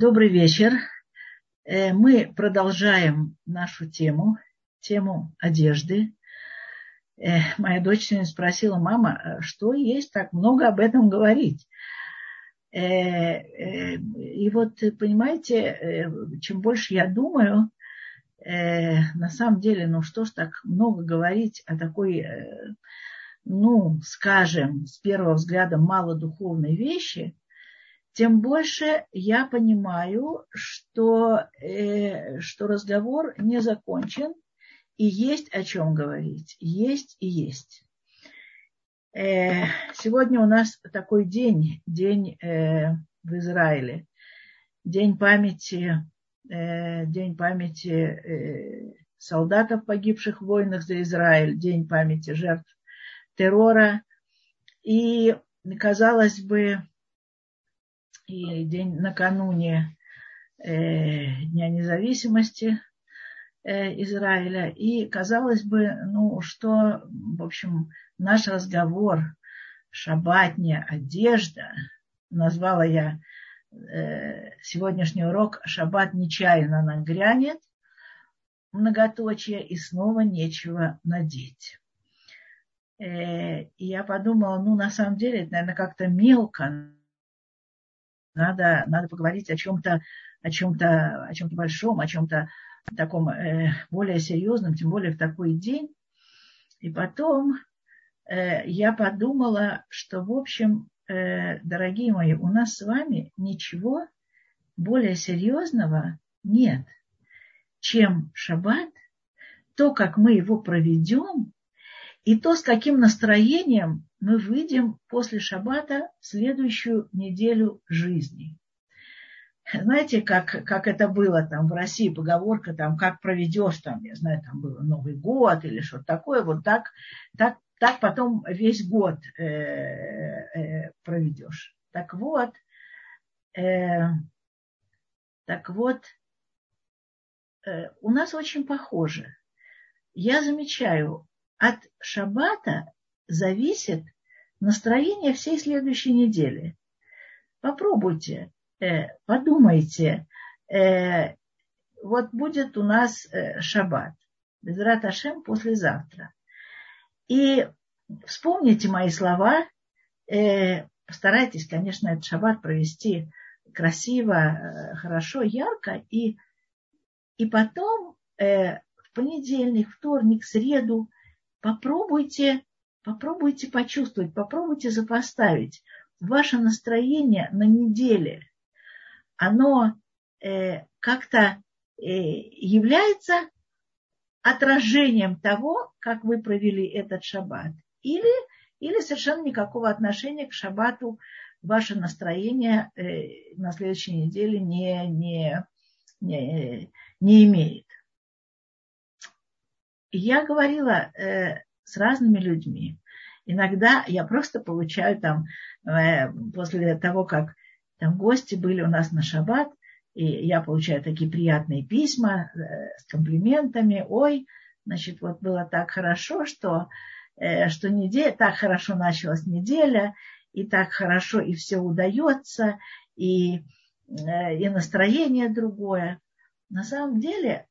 Добрый вечер. Э, мы продолжаем нашу тему, тему одежды. Э, моя дочь сегодня спросила, мама, а что есть так много об этом говорить? Э, и вот, понимаете, чем больше я думаю, на самом деле, ну что ж так много говорить о такой, ну, скажем, с первого взгляда малодуховной вещи – тем больше я понимаю, что, э, что разговор не закончен, и есть о чем говорить. Есть и есть. Э, сегодня у нас такой день, день э, в Израиле, день памяти, э, день памяти э, солдатов, погибших в войнах за Израиль, день памяти жертв террора. И, казалось бы, и день накануне э, Дня независимости э, Израиля. И казалось бы, ну что, в общем, наш разговор, шабатня, одежда, назвала я э, сегодняшний урок «Шаббат нечаянно нагрянет», многоточие, и снова нечего надеть. Э, и я подумала, ну, на самом деле, это, наверное, как-то мелко надо, надо поговорить о чем-то, о чем-то, о чем-то большом, о чем-то таком э, более серьезном, тем более в такой день. И потом э, я подумала, что, в общем, э, дорогие мои, у нас с вами ничего более серьезного нет, чем шаббат, то, как мы его проведем, и то, с каким настроением мы выйдем после шаббата в следующую неделю жизни. Знаете, как, как это было там в России, поговорка там, как проведешь там, я знаю, там было Новый год или что-то такое, вот так, так, так потом весь год э, э, проведешь. Так вот, э, так вот, э, у нас очень похоже. Я замечаю, от шаббата зависит настроение всей следующей недели. Попробуйте, э, подумайте. Э, вот будет у нас э, шаббат, Безрат Ашем послезавтра. И вспомните мои слова, постарайтесь, конечно, этот шаббат провести красиво, хорошо, ярко, и, и потом в понедельник, вторник, среду попробуйте Попробуйте почувствовать, попробуйте запоставить ваше настроение на неделе. Оно э, как-то э, является отражением того, как вы провели этот шаббат. Или, или совершенно никакого отношения к шаббату ваше настроение э, на следующей неделе не, не, не, не имеет. Я говорила э, с разными людьми. Иногда я просто получаю там, э, после того, как там гости были у нас на шаббат, и я получаю такие приятные письма э, с комплиментами. Ой, значит, вот было так хорошо, что, э, что неделя, так хорошо началась неделя, и так хорошо, и все удается, и, и настроение другое. На самом деле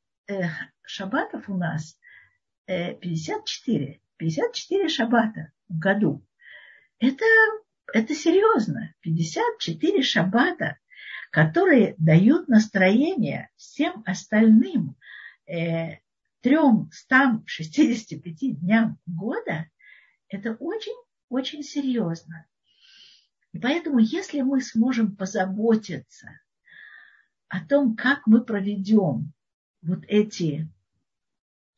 шаббатов у нас 54. 54 шаббата в году. Это, это серьезно. 54 шаббата, которые дают настроение всем остальным э, 365 дням года. Это очень-очень серьезно. И поэтому, если мы сможем позаботиться о том, как мы проведем вот эти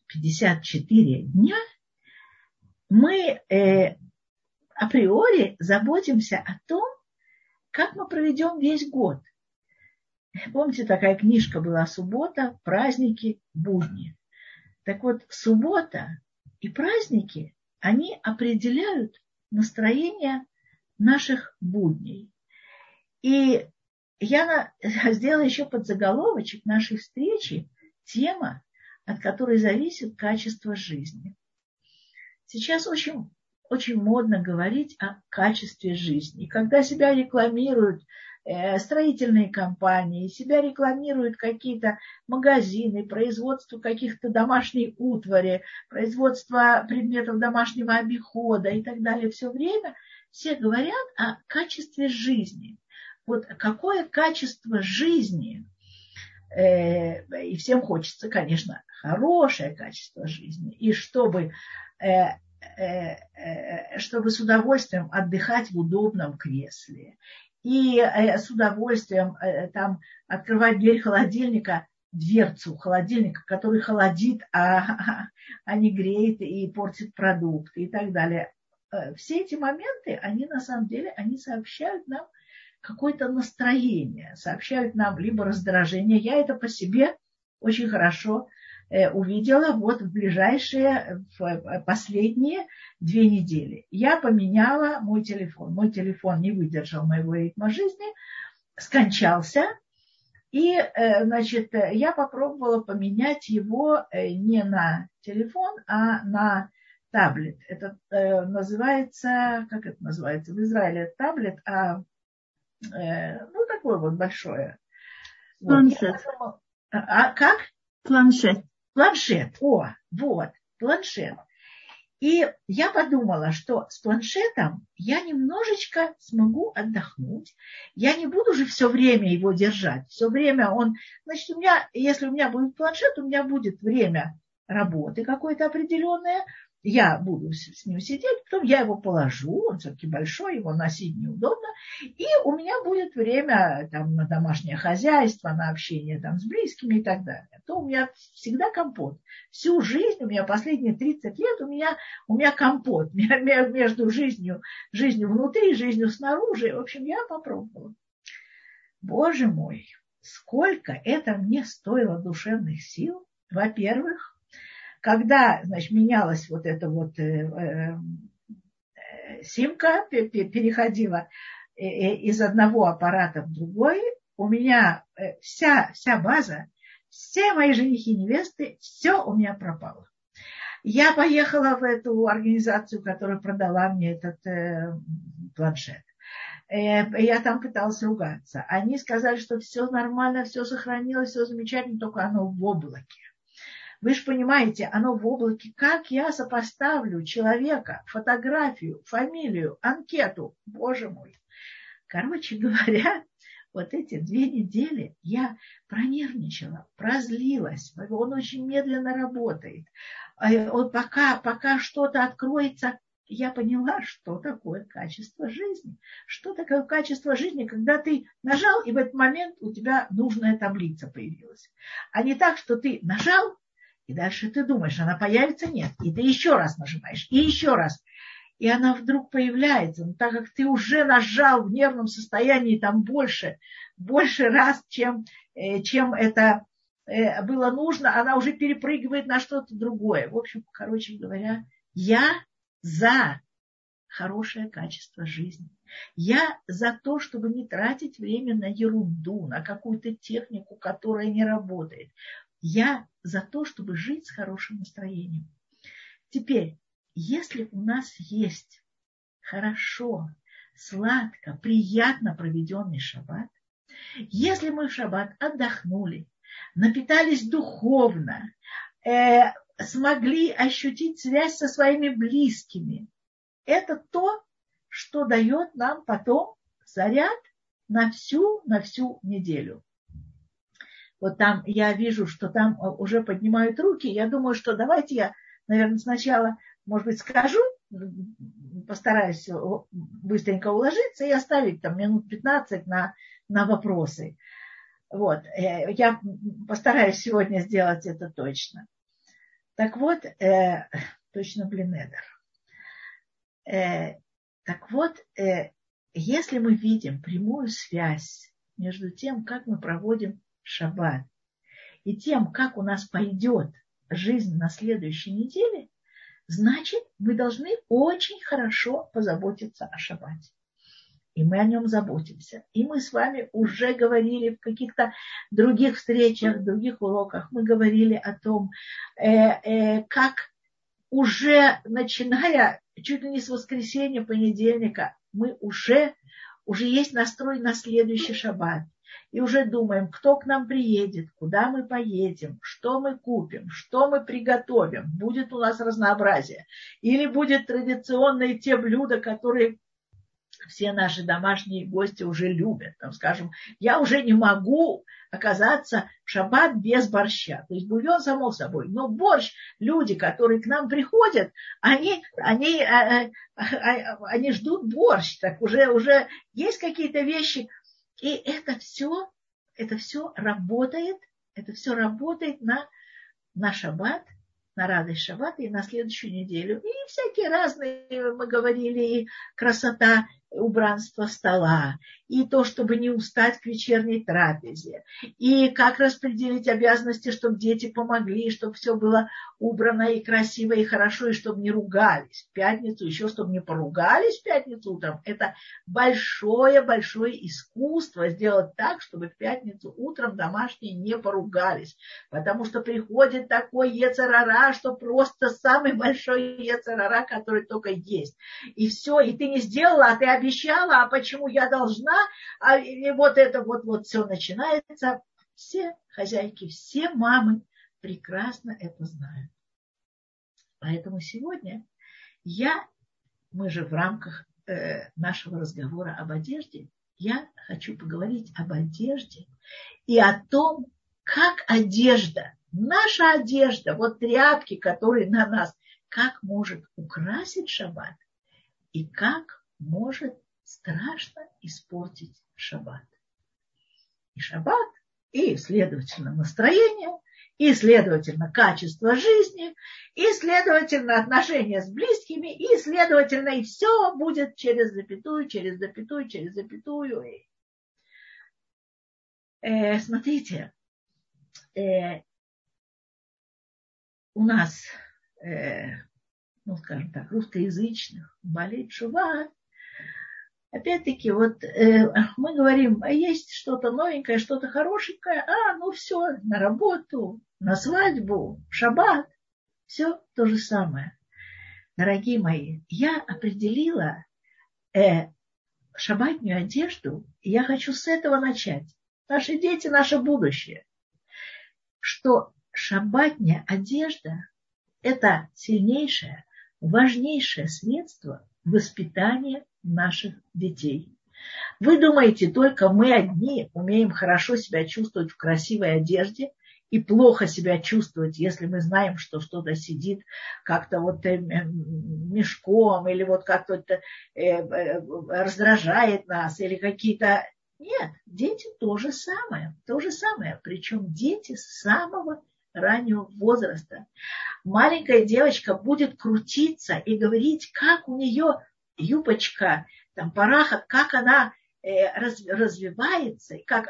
54 дня, мы э, априори заботимся о том, как мы проведем весь год. Помните, такая книжка была «Суббота, праздники, будни». Так вот, суббота и праздники, они определяют настроение наших будней. И я сделала еще подзаголовочек нашей встречи, тема, от которой зависит качество жизни. Сейчас очень, очень модно говорить о качестве жизни. Когда себя рекламируют э, строительные компании, себя рекламируют какие-то магазины, производство каких-то домашней утвари, производство предметов домашнего обихода и так далее. Все время все говорят о качестве жизни. Вот какое качество жизни, э, и всем хочется, конечно, хорошее качество жизни, и чтобы э, Э, э, чтобы с удовольствием отдыхать в удобном кресле и э, с удовольствием там открывать дверь холодильника, дверцу холодильника, который холодит, а, а не греет и портит продукты и так далее. Все эти моменты, они на самом деле, они сообщают нам какое-то настроение, сообщают нам либо раздражение. Я это по себе очень хорошо Э, увидела вот в ближайшие, в э, последние две недели. Я поменяла мой телефон. Мой телефон не выдержал моего ритма жизни, скончался. И, э, значит, я попробовала поменять его не на телефон, а на таблет. Это называется, как это называется? В Израиле таблет, а ну, такое вот большое. Планшет. Вот. А, как? Планшет. Планшет, о, вот, планшет. И я подумала, что с планшетом я немножечко смогу отдохнуть. Я не буду же все время его держать. Все время он... Значит, у меня, если у меня будет планшет, у меня будет время работы какое-то определенное, я буду с ним сидеть, потом я его положу, он все-таки большой, его носить неудобно, и у меня будет время там, на домашнее хозяйство, на общение там, с близкими и так далее. То у меня всегда компот. Всю жизнь, у меня последние 30 лет, у меня, у меня компот между жизнью, жизнью внутри жизнью снаружи. В общем, я попробовала. Боже мой, сколько это мне стоило душевных сил. Во-первых, когда, значит, менялась вот эта вот э, э, э симка, переходила э, из одного аппарата в другой, у меня вся, вся база, все мои женихи и невесты, все у меня пропало. Я поехала в эту организацию, которая продала мне этот э, планшет. Я там пыталась ругаться. Они сказали, что все нормально, все сохранилось, все замечательно, только оно в облаке. Вы же понимаете, оно в облаке. Как я сопоставлю человека, фотографию, фамилию, анкету? Боже мой. Короче говоря, вот эти две недели я пронервничала, прозлилась. Он очень медленно работает. А вот пока, пока что-то откроется, я поняла, что такое качество жизни. Что такое качество жизни, когда ты нажал, и в этот момент у тебя нужная таблица появилась. А не так, что ты нажал, и дальше ты думаешь, она появится? Нет. И ты еще раз нажимаешь, и еще раз. И она вдруг появляется. Но так как ты уже нажал в нервном состоянии там больше, больше раз, чем, э, чем это э, было нужно, она уже перепрыгивает на что-то другое. В общем, короче говоря, я за хорошее качество жизни. Я за то, чтобы не тратить время на ерунду, на какую-то технику, которая не работает. Я за то, чтобы жить с хорошим настроением. Теперь, если у нас есть хорошо, сладко, приятно проведенный шаббат, если мы в шаббат отдохнули, напитались духовно, э, смогли ощутить связь со своими близкими, это то, что дает нам потом заряд на всю, на всю неделю вот там я вижу, что там э, уже поднимают руки, я думаю, что давайте я, наверное, сначала, может быть, скажу, постараюсь быстренько уложиться и оставить там минут 15 на, на вопросы. Вот, э, я постараюсь сегодня сделать это точно. Так вот, э, точно Блинедер. Э, так вот, э, если мы видим прямую связь между тем, как мы проводим шаббат, и тем, как у нас пойдет жизнь на следующей неделе, значит, мы должны очень хорошо позаботиться о шаббате. И мы о нем заботимся. И мы с вами уже говорили в каких-то других встречах, других уроках, мы говорили о том, э, э, как уже начиная чуть ли не с воскресенья, понедельника, мы уже уже есть настрой на следующий шаббат. И уже думаем, кто к нам приедет, куда мы поедем, что мы купим, что мы приготовим. Будет у нас разнообразие. Или будет традиционные те блюда, которые все наши домашние гости уже любят. Там, скажем, я уже не могу оказаться в шаббат без борща. То есть бульон само собой. Но борщ, люди, которые к нам приходят, они, они, э, э, э, они ждут борщ. Так уже, уже есть какие-то вещи. И это все, это все работает, это все работает на, на шаббат, на радость шаббата и на следующую неделю. И всякие разные, мы говорили, красота убранство стола, и то, чтобы не устать к вечерней трапезе, и как распределить обязанности, чтобы дети помогли, чтобы все было убрано и красиво, и хорошо, и чтобы не ругались в пятницу, еще чтобы не поругались в пятницу утром. Это большое-большое искусство сделать так, чтобы в пятницу утром домашние не поругались, потому что приходит такой ецарара, что просто самый большой ецарара, который только есть. И все, и ты не сделала, а ты обещала, а почему я должна, а, и вот это вот, вот все начинается. Все хозяйки, все мамы прекрасно это знают. Поэтому сегодня я, мы же в рамках э, нашего разговора об одежде, я хочу поговорить об одежде и о том, как одежда, наша одежда, вот тряпки, которые на нас, как может украсить шаббат и как может страшно испортить шаббат. И шаббат, и, следовательно, настроение, и, следовательно, качество жизни, и, следовательно, отношения с близкими, и, следовательно, и все будет через запятую, через запятую, через запятую. Э, смотрите, э, у нас, э, ну, скажем так, русскоязычных болит шува, Опять-таки, вот э, мы говорим, а есть что-то новенькое, что-то хорошенькое, а, ну все, на работу, на свадьбу, в шаббат, все то же самое. Дорогие мои, я определила э, шаббатнюю одежду, и я хочу с этого начать. Наши дети, наше будущее. Что шаббатняя одежда – это сильнейшее, важнейшее средство воспитания наших детей. Вы думаете, только мы одни умеем хорошо себя чувствовать в красивой одежде и плохо себя чувствовать, если мы знаем, что что-то сидит как-то вот э, мешком или вот как-то э, э, раздражает нас или какие-то... Нет, дети то же самое, то же самое. Причем дети с самого раннего возраста. Маленькая девочка будет крутиться и говорить, как у нее юбочка, там параха, как она э, раз, развивается, как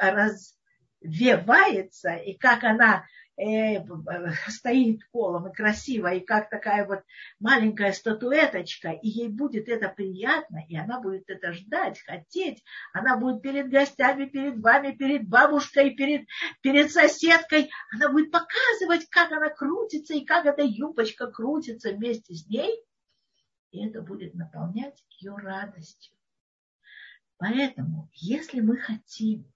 развивается, и как она э, стоит полом и красиво, и как такая вот маленькая статуэточка, и ей будет это приятно, и она будет это ждать, хотеть. Она будет перед гостями, перед вами, перед бабушкой, перед, перед соседкой. Она будет показывать, как она крутится, и как эта юбочка крутится вместе с ней – и это будет наполнять ее радостью. Поэтому, если мы хотим,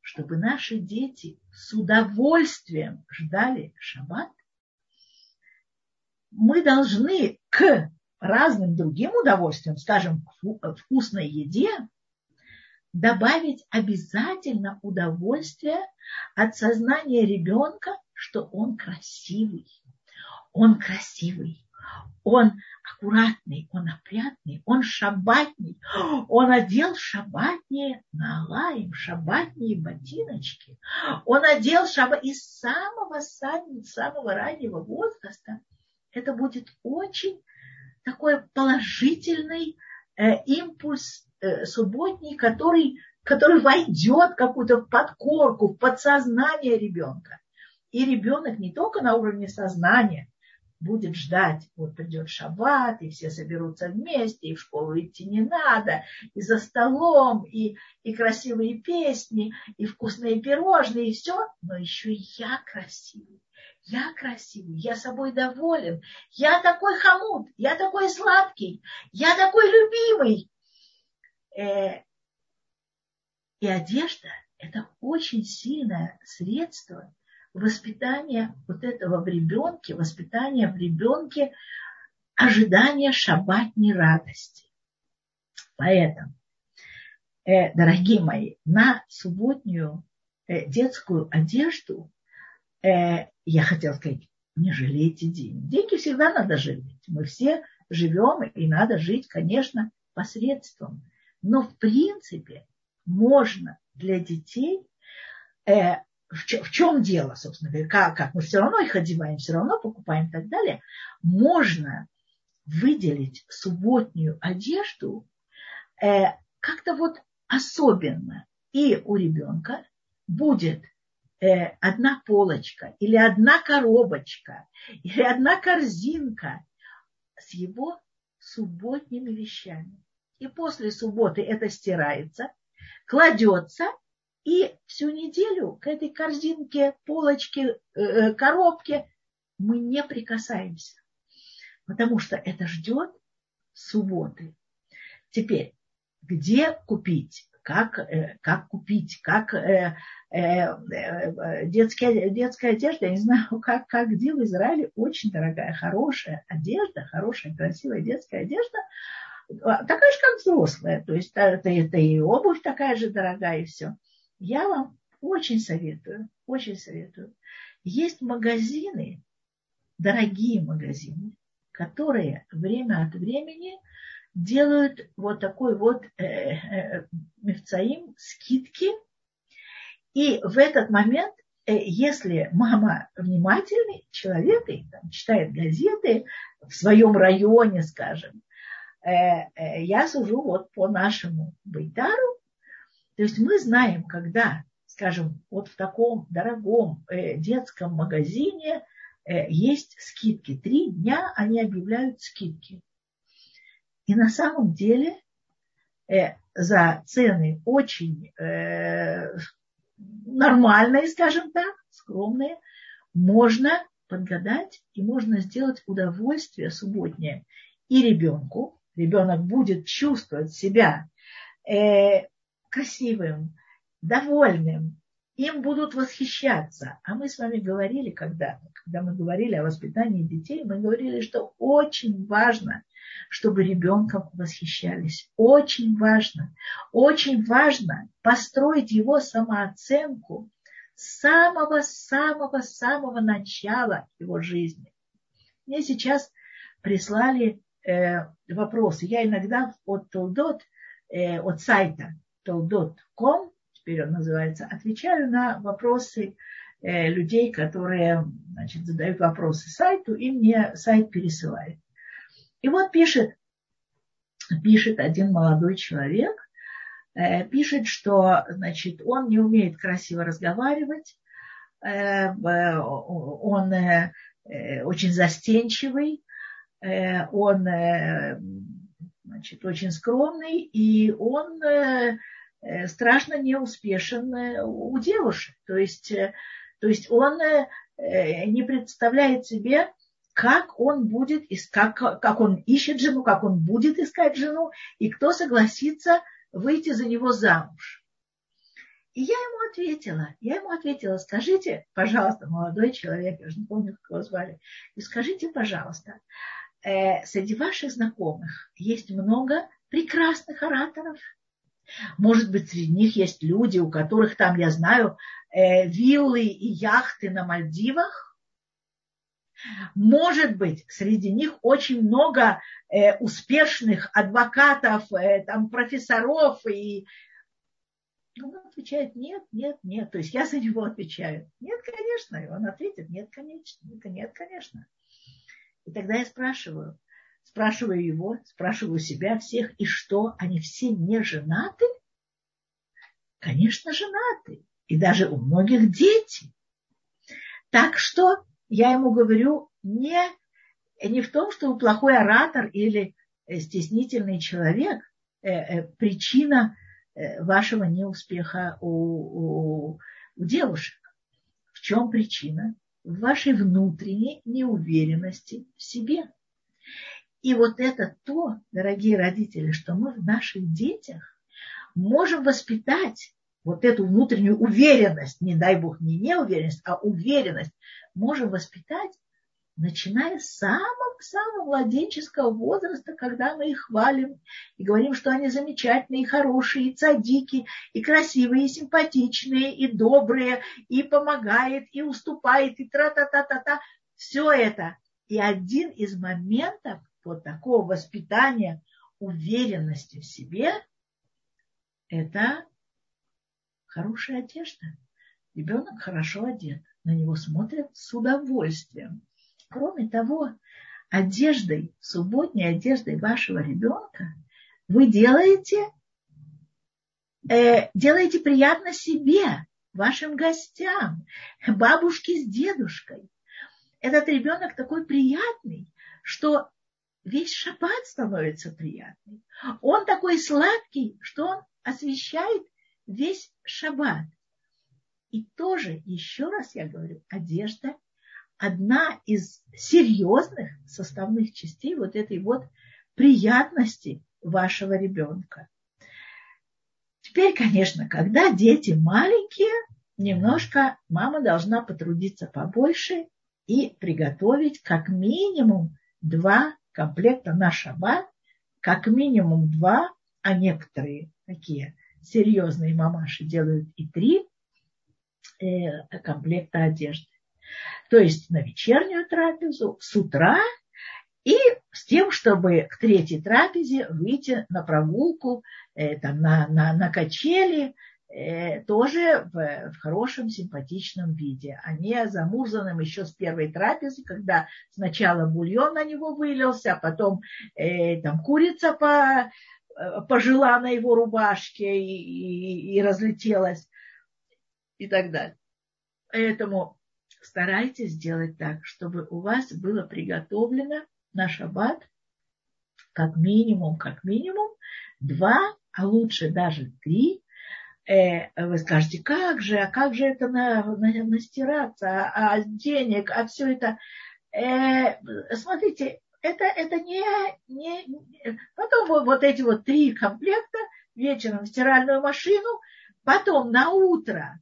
чтобы наши дети с удовольствием ждали шаббат, мы должны к разным другим удовольствиям, скажем, к вкусной еде, добавить обязательно удовольствие от сознания ребенка, что он красивый. Он красивый. Он аккуратный, он опрятный, он шабатный, он одел шабатные налаем, шабатные ботиночки, он одел шабат из самого, самого, раннего возраста. Это будет очень такой положительный э, импульс э, субботний, который, который войдет какую-то подкорку, в подсознание ребенка. И ребенок не только на уровне сознания, будет ждать, вот придет шаббат, и все соберутся вместе, и в школу идти не надо, и за столом, и, и красивые песни, и вкусные пирожные, и все, но еще и я красивый. Я красивый, я собой доволен, я такой хамут, я такой сладкий, я такой любимый. Э, И одежда – это очень сильное средство воспитания вот этого в ребенке, воспитания в ребенке ожидания шаббатней радости. Поэтому, э, дорогие мои, на субботнюю э, детскую одежду э, я хотела сказать, не жалейте деньги. Деньги всегда надо жалеть. Мы все живем, и надо жить, конечно, посредством. Но в принципе можно для детей э, в, чем дело, собственно говоря, как, как мы все равно их одеваем, все равно покупаем и так далее, можно выделить субботнюю одежду э, как-то вот особенно. И у ребенка будет э, одна полочка или одна коробочка или одна корзинка с его субботними вещами. И после субботы это стирается, кладется, и всю неделю к этой корзинке, полочке, э, э, коробке мы не прикасаемся, потому что это ждет субботы. Теперь, где купить? Как, э, как купить? Как э, э, детская, детская одежда, я не знаю, как, как где в Израиле, очень дорогая, хорошая одежда, хорошая, красивая детская одежда, а, такая же, как взрослая. То есть это, это и обувь такая же дорогая, и все. Я вам очень советую, очень советую. Есть магазины, дорогие магазины, которые время от времени делают вот такой вот э, э, скидки. И в этот момент, э, если мама внимательный человек и там, читает газеты в своем районе, скажем, э, э, я сужу вот по нашему Бейтару, то есть мы знаем, когда, скажем, вот в таком дорогом э, детском магазине э, есть скидки. Три дня они объявляют скидки. И на самом деле э, за цены очень нормальные, скажем так, скромные, можно подгадать и можно сделать удовольствие субботнее и ребенку. Ребенок будет чувствовать себя красивым, довольным, им будут восхищаться. А мы с вами говорили когда когда мы говорили о воспитании детей, мы говорили, что очень важно, чтобы ребенком восхищались. Очень важно. Очень важно построить его самооценку с самого-самого-самого начала его жизни. Мне сейчас прислали э, вопросы. Я иногда от Толдот, э, от сайта толдот.ком, теперь он называется, отвечаю на вопросы э, людей, которые значит, задают вопросы сайту, и мне сайт пересылает. И вот пишет, пишет один молодой человек, э, пишет, что значит, он не умеет красиво разговаривать, э, он очень застенчивый, он значит, очень скромный, и он страшно неуспешен э, у девушек. То есть, э, то есть он не представляет себе, как он будет, как, как он ищет жену, как он будет искать жену, и кто согласится выйти за него замуж. И я ему ответила, я ему ответила, скажите, пожалуйста, молодой человек, я же не помню, как его звали, и скажите, пожалуйста, э, среди ваших знакомых есть много прекрасных ораторов, может быть, среди них есть люди, у которых там, я знаю, э, виллы и яхты на Мальдивах. Может быть, среди них очень много э, успешных адвокатов, э, там, профессоров. И он отвечает, нет, нет, нет. То есть я за него отвечаю. Нет, конечно. И он ответит, нет, конечно. Нет, конечно. И тогда я спрашиваю, Спрашиваю его, спрашиваю себя всех, и что, они все не женаты? Конечно, женаты. И даже у многих дети. Так что я ему говорю, не, не в том, что вы плохой оратор или э, стеснительный человек, э, э, причина вашего неуспеха у, у, у девушек. В чем причина? В вашей внутренней неуверенности в себе. И вот это то, дорогие родители, что мы в наших детях можем воспитать вот эту внутреннюю уверенность, не дай бог не неуверенность, а уверенность можем воспитать, начиная с самого-самого младенческого возраста, когда мы их хвалим и говорим, что они замечательные, и хорошие, и цадики, и красивые, и симпатичные, и добрые, и помогает, и уступает, и тра-та-та-та-та. Все это. И один из моментов вот такого воспитания уверенности в себе – это хорошая одежда. Ребенок хорошо одет, на него смотрят с удовольствием. Кроме того, одеждой, субботней одеждой вашего ребенка вы делаете, э, делаете приятно себе, вашим гостям, бабушке с дедушкой. Этот ребенок такой приятный, что весь шаббат становится приятный. Он такой сладкий, что он освещает весь шаббат. И тоже, еще раз я говорю, одежда одна из серьезных составных частей вот этой вот приятности вашего ребенка. Теперь, конечно, когда дети маленькие, немножко мама должна потрудиться побольше и приготовить как минимум два комплекта на шаббат, как минимум два, а некоторые такие серьезные мамаши делают и три э, комплекта одежды. То есть на вечернюю трапезу, с утра и с тем, чтобы к третьей трапезе выйти на прогулку, э, там, на, на, на качели, тоже в, в хорошем, симпатичном виде, а не замурзанным еще с первой трапезы, когда сначала бульон на него вылился, а потом э, там курица по, Э, пожила на его рубашке и, и, и разлетелась и так далее. Поэтому старайтесь сделать так, чтобы у вас было приготовлено на шаббат как минимум, как минимум два, а лучше даже три. Э, вы скажете, как же, а как же это на, на, настираться, а, а денег, а все это. Э, смотрите, это, это не, не... Потом вот, вот эти вот три комплекта вечером в стиральную машину, потом на утро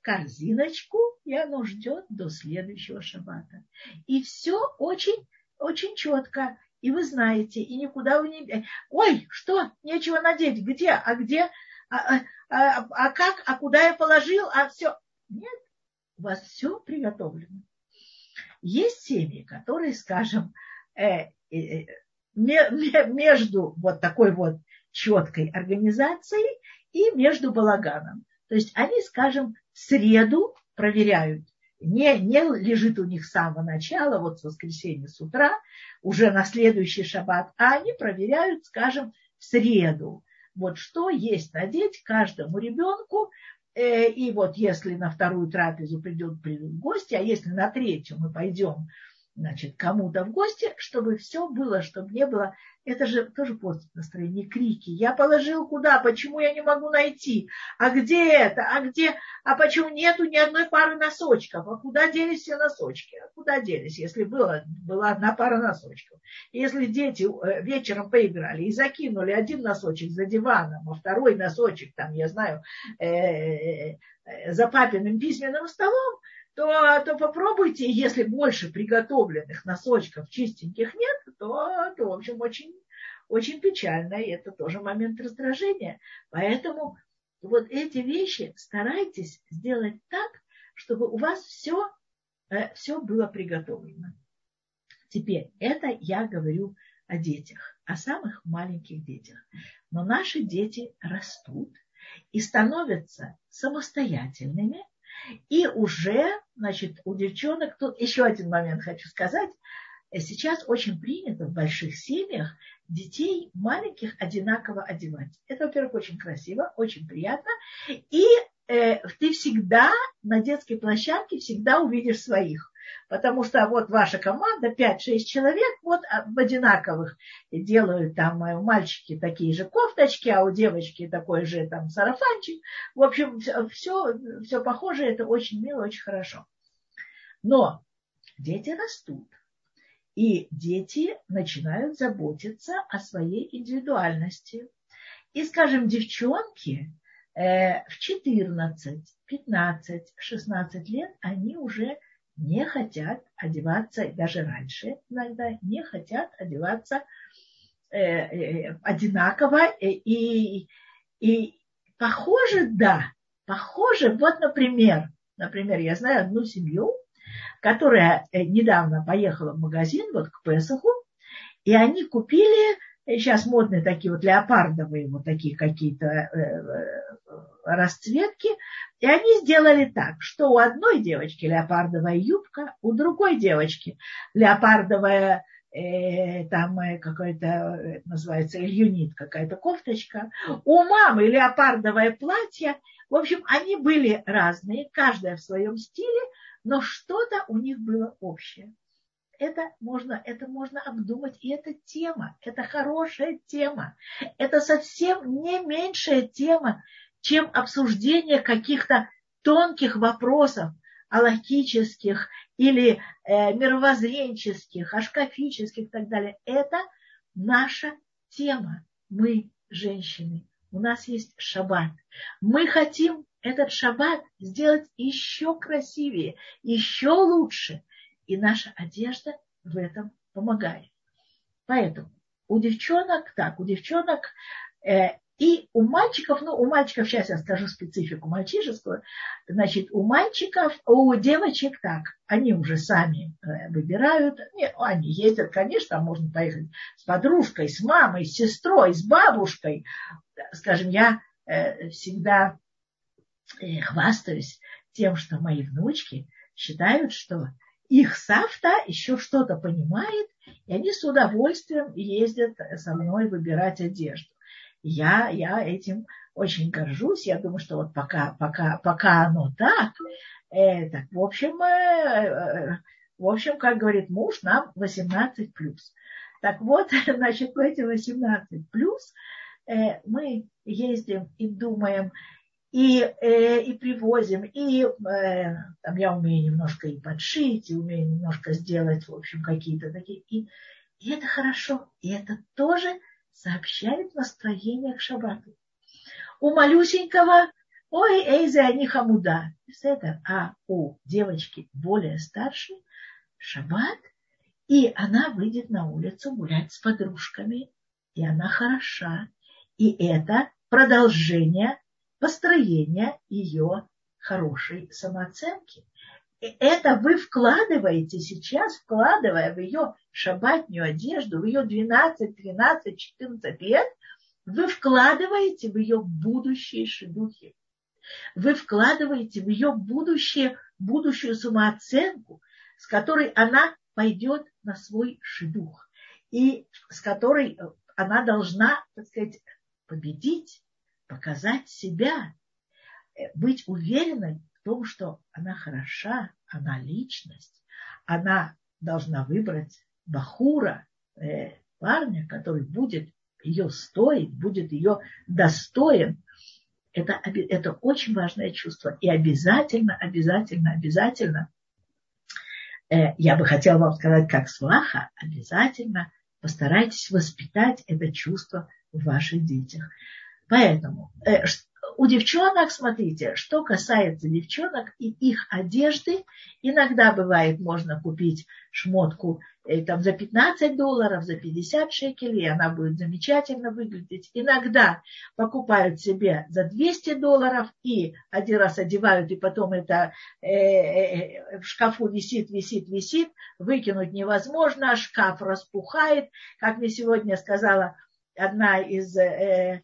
корзиночку, и оно ждет до следующего шаббата. И все очень, очень четко. И вы знаете, и никуда вы не... Ой, что? Нечего надеть. Где? А где? А, а, а, а как? А куда я положил? А все. Нет, у вас все приготовлено. Есть семьи, которые, скажем, Э, э, между вот такой вот четкой организацией и между балаганом. То есть они, скажем, в среду проверяют, не, не лежит у них с самого начала, вот с воскресенья с утра, уже на следующий шаббат, а они проверяют, скажем, в среду. Вот что есть надеть каждому ребенку, э, и вот если на вторую трапезу придет, придут гости, а если на третью мы пойдем значит, кому-то в гости, чтобы все было, чтобы не было. Это же тоже портит настроение, крики. Я положил куда? Почему я не могу найти? А где это? А где? А почему нету ни одной пары носочков? А куда делись все носочки? А куда делись, если было, была одна пара носочков? Если дети э, вечером поиграли и закинули один носочек за диваном, а второй носочек, там, я знаю, э, э, за папиным письменным столом, то, то попробуйте, если больше приготовленных носочков чистеньких нет, то, то в общем, очень, очень печально, и это тоже момент раздражения. Поэтому вот эти вещи старайтесь сделать так, чтобы у вас все, э, все было приготовлено. Теперь, это я говорю о детях, о самых маленьких детях. Но наши дети растут и становятся самостоятельными, и уже, значит, у девчонок, тут еще один момент хочу сказать, сейчас очень принято в больших семьях детей маленьких одинаково одевать. Это, во-первых, очень красиво, очень приятно. И э, ты всегда на детской площадке всегда увидишь своих. Потому что вот ваша команда, 5-6 человек, вот а, в одинаковых делают там э, мальчики такие же кофточки, а у девочки такой же там сарафанчик. В общем, все, все похоже, это очень мило, очень хорошо. Но дети растут. И дети начинают заботиться о своей индивидуальности. И, скажем, девчонки, э, в 14, 15, 16 лет они уже не хотят одеваться, даже раньше иногда не хотят одеваться э, э, одинаково. И, и похоже, да, похоже, вот, например, например, я знаю одну семью, которая недавно поехала в магазин, вот к Песаху, и они купили Сейчас модные такие вот леопардовые вот такие какие-то э, э, расцветки. И они сделали так, что у одной девочки леопардовая юбка, у другой девочки леопардовая э, там э, какой-то, э, называется, ильюнит, какая-то кофточка. У мамы леопардовое платье. В общем, они были разные, каждая в своем стиле, но что-то у них было общее это можно, это можно обдумать. И это тема, это хорошая тема. Это совсем не меньшая тема, чем обсуждение каких-то тонких вопросов, аллахических или э, мировоззренческих, ашкафических и так далее. Это наша тема. Мы женщины. У нас есть шаббат. Мы хотим этот шаббат сделать еще красивее, еще лучше и наша одежда в этом помогает. Поэтому у девчонок, так, у девчонок э, и у мальчиков, ну, у мальчиков, сейчас я скажу специфику мальчишескую, значит, у мальчиков, у девочек так, они уже сами э, выбирают, не, они ездят, конечно, можно поехать с подружкой, с мамой, с сестрой, с бабушкой. Скажем, я э, всегда э, хвастаюсь тем, что мои внучки считают, что их Савта еще что-то понимает, и они с удовольствием ездят со мной выбирать одежду. Я, я этим очень горжусь. Я думаю, что вот пока, пока, пока оно так, э, так в общем, э, э, в общем, как говорит муж, нам 18 плюс. Так вот, значит, в эти 18 плюс э, мы ездим и думаем, и, э, и привозим, и э, там я умею немножко и подшить, и умею немножко сделать, в общем, какие-то такие. И, и это хорошо, и это тоже сообщает настроение к шаббату. У малюсенького, ой, эйзе они хамуда, это, а у девочки более старшей шаббат, и она выйдет на улицу гулять с подружками, и она хороша. И это продолжение построения ее хорошей самооценки. И это вы вкладываете сейчас, вкладывая в ее шабатнюю одежду, в ее 12, 13, 14 лет, вы вкладываете в ее будущие шедухи. Вы вкладываете в ее будущее, будущую самооценку, с которой она пойдет на свой шедух. И с которой она должна, так сказать, победить показать себя, э, быть уверенной в том, что она хороша, она личность, она должна выбрать Бахура, э, парня, который будет ее стоить, будет ее достоин. Это, это очень важное чувство. И обязательно, обязательно, обязательно, э, я бы хотела вам сказать, как сваха, обязательно постарайтесь воспитать это чувство в ваших детях. Поэтому э, у девчонок, смотрите, что касается девчонок и их одежды, иногда бывает, можно купить шмотку э, там, за 15 долларов, за 50 шекелей, она будет замечательно выглядеть. Иногда покупают себе за 200 долларов и один раз одевают, и потом это э, э, в шкафу висит, висит, висит, выкинуть невозможно, шкаф распухает. Как мне сегодня сказала одна из Э,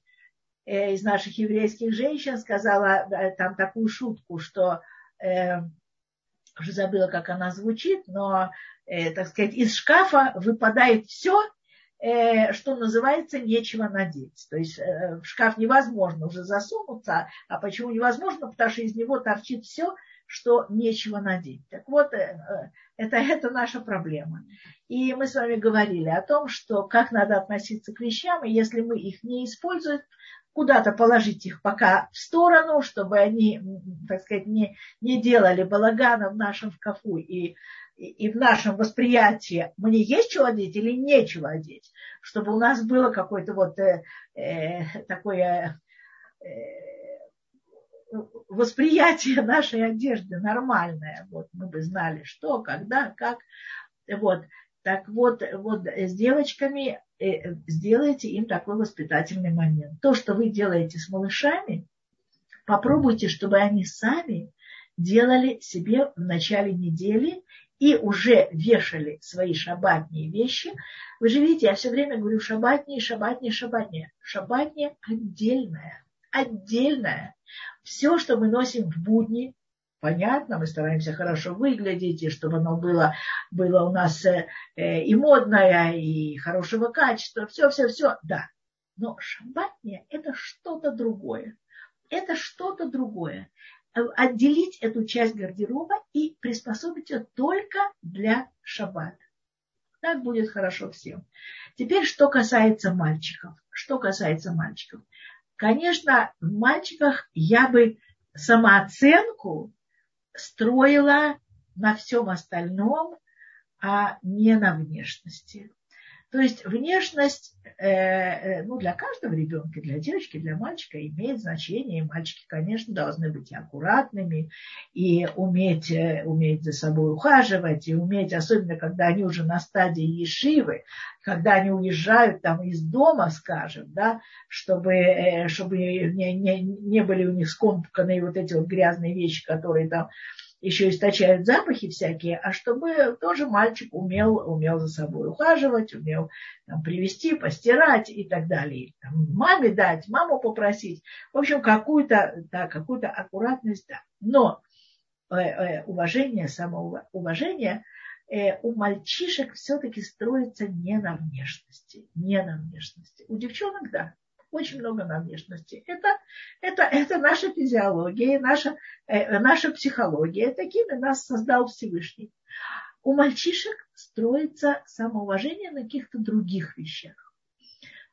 из наших еврейских женщин сказала там такую шутку, что э, уже забыла, как она звучит, но, э, так сказать, из шкафа выпадает все, э, что называется, нечего надеть. То есть э, в шкаф невозможно уже засунуться. А почему невозможно? Потому что из него торчит все, что нечего надеть. Так вот, э, э, это, это наша проблема. И мы с вами говорили о том, что как надо относиться к вещам, и если мы их не используем, куда-то положить их пока в сторону, чтобы они, так сказать, не, не делали балагана в нашем шкафу и, и, и в нашем восприятии, мне есть чего одеть или нечего одеть, чтобы у нас было какое-то вот э, э, такое э, восприятие нашей одежды нормальное. Вот мы бы знали, что, когда, как. Вот. Так вот, вот с девочками э, сделайте им такой воспитательный момент. То, что вы делаете с малышами, попробуйте, чтобы они сами делали себе в начале недели и уже вешали свои шабатные вещи. Вы же видите, я все время говорю шабатние, шабатние, шабатние. Шабатние отдельное, отдельное. Все, что мы носим в будни, понятно, мы стараемся хорошо выглядеть, и чтобы оно было, было у нас э, и модное, и хорошего качества, все-все-все, да. Но шабатнее – это что-то другое. Это что-то другое. Э, отделить эту часть гардероба и приспособить ее только для шаббата. Так будет хорошо всем. Теперь, что касается мальчиков. Что касается мальчиков. Конечно, в мальчиках я бы самооценку строила на всем остальном, а не на внешности. То есть внешность э, э, ну, для каждого ребенка, для девочки, для мальчика имеет значение. И мальчики, конечно, должны быть аккуратными, и уметь, э, уметь за собой ухаживать, и уметь, особенно когда они уже на стадии ешивы, когда они уезжают там из дома, скажем, да, чтобы, чтобы не, не, не были у них скомканные вот эти вот грязные вещи, которые там еще источают запахи всякие, а чтобы тоже мальчик умел, умел за собой ухаживать, умел там, привести, постирать и так далее. Там, маме дать, маму попросить. В общем, какую-то да, какую аккуратность, да. Но э, э, уважение, самоуважение э, у мальчишек все-таки строится не на внешности. Не на внешности. У девчонок, да очень много на внешности. Это, это, это наша физиология, наша, э, наша психология. Такими нас создал Всевышний. У мальчишек строится самоуважение на каких-то других вещах.